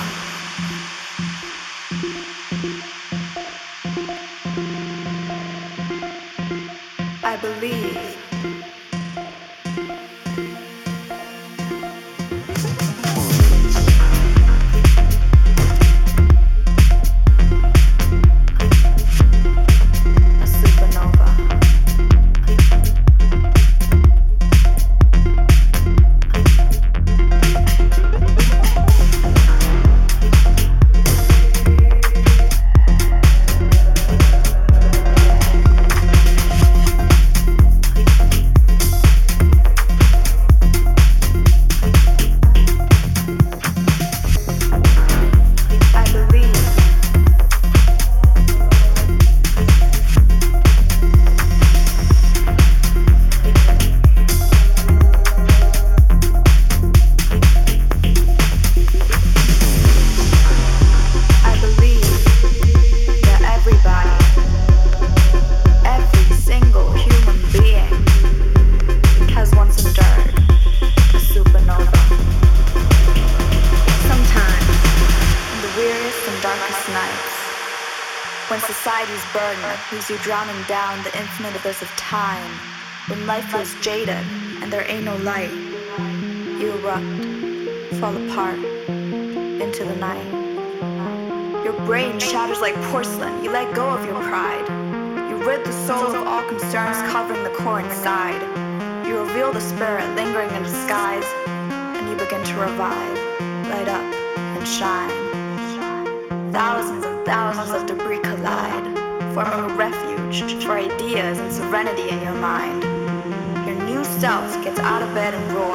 time. Jaded out of bed and roars,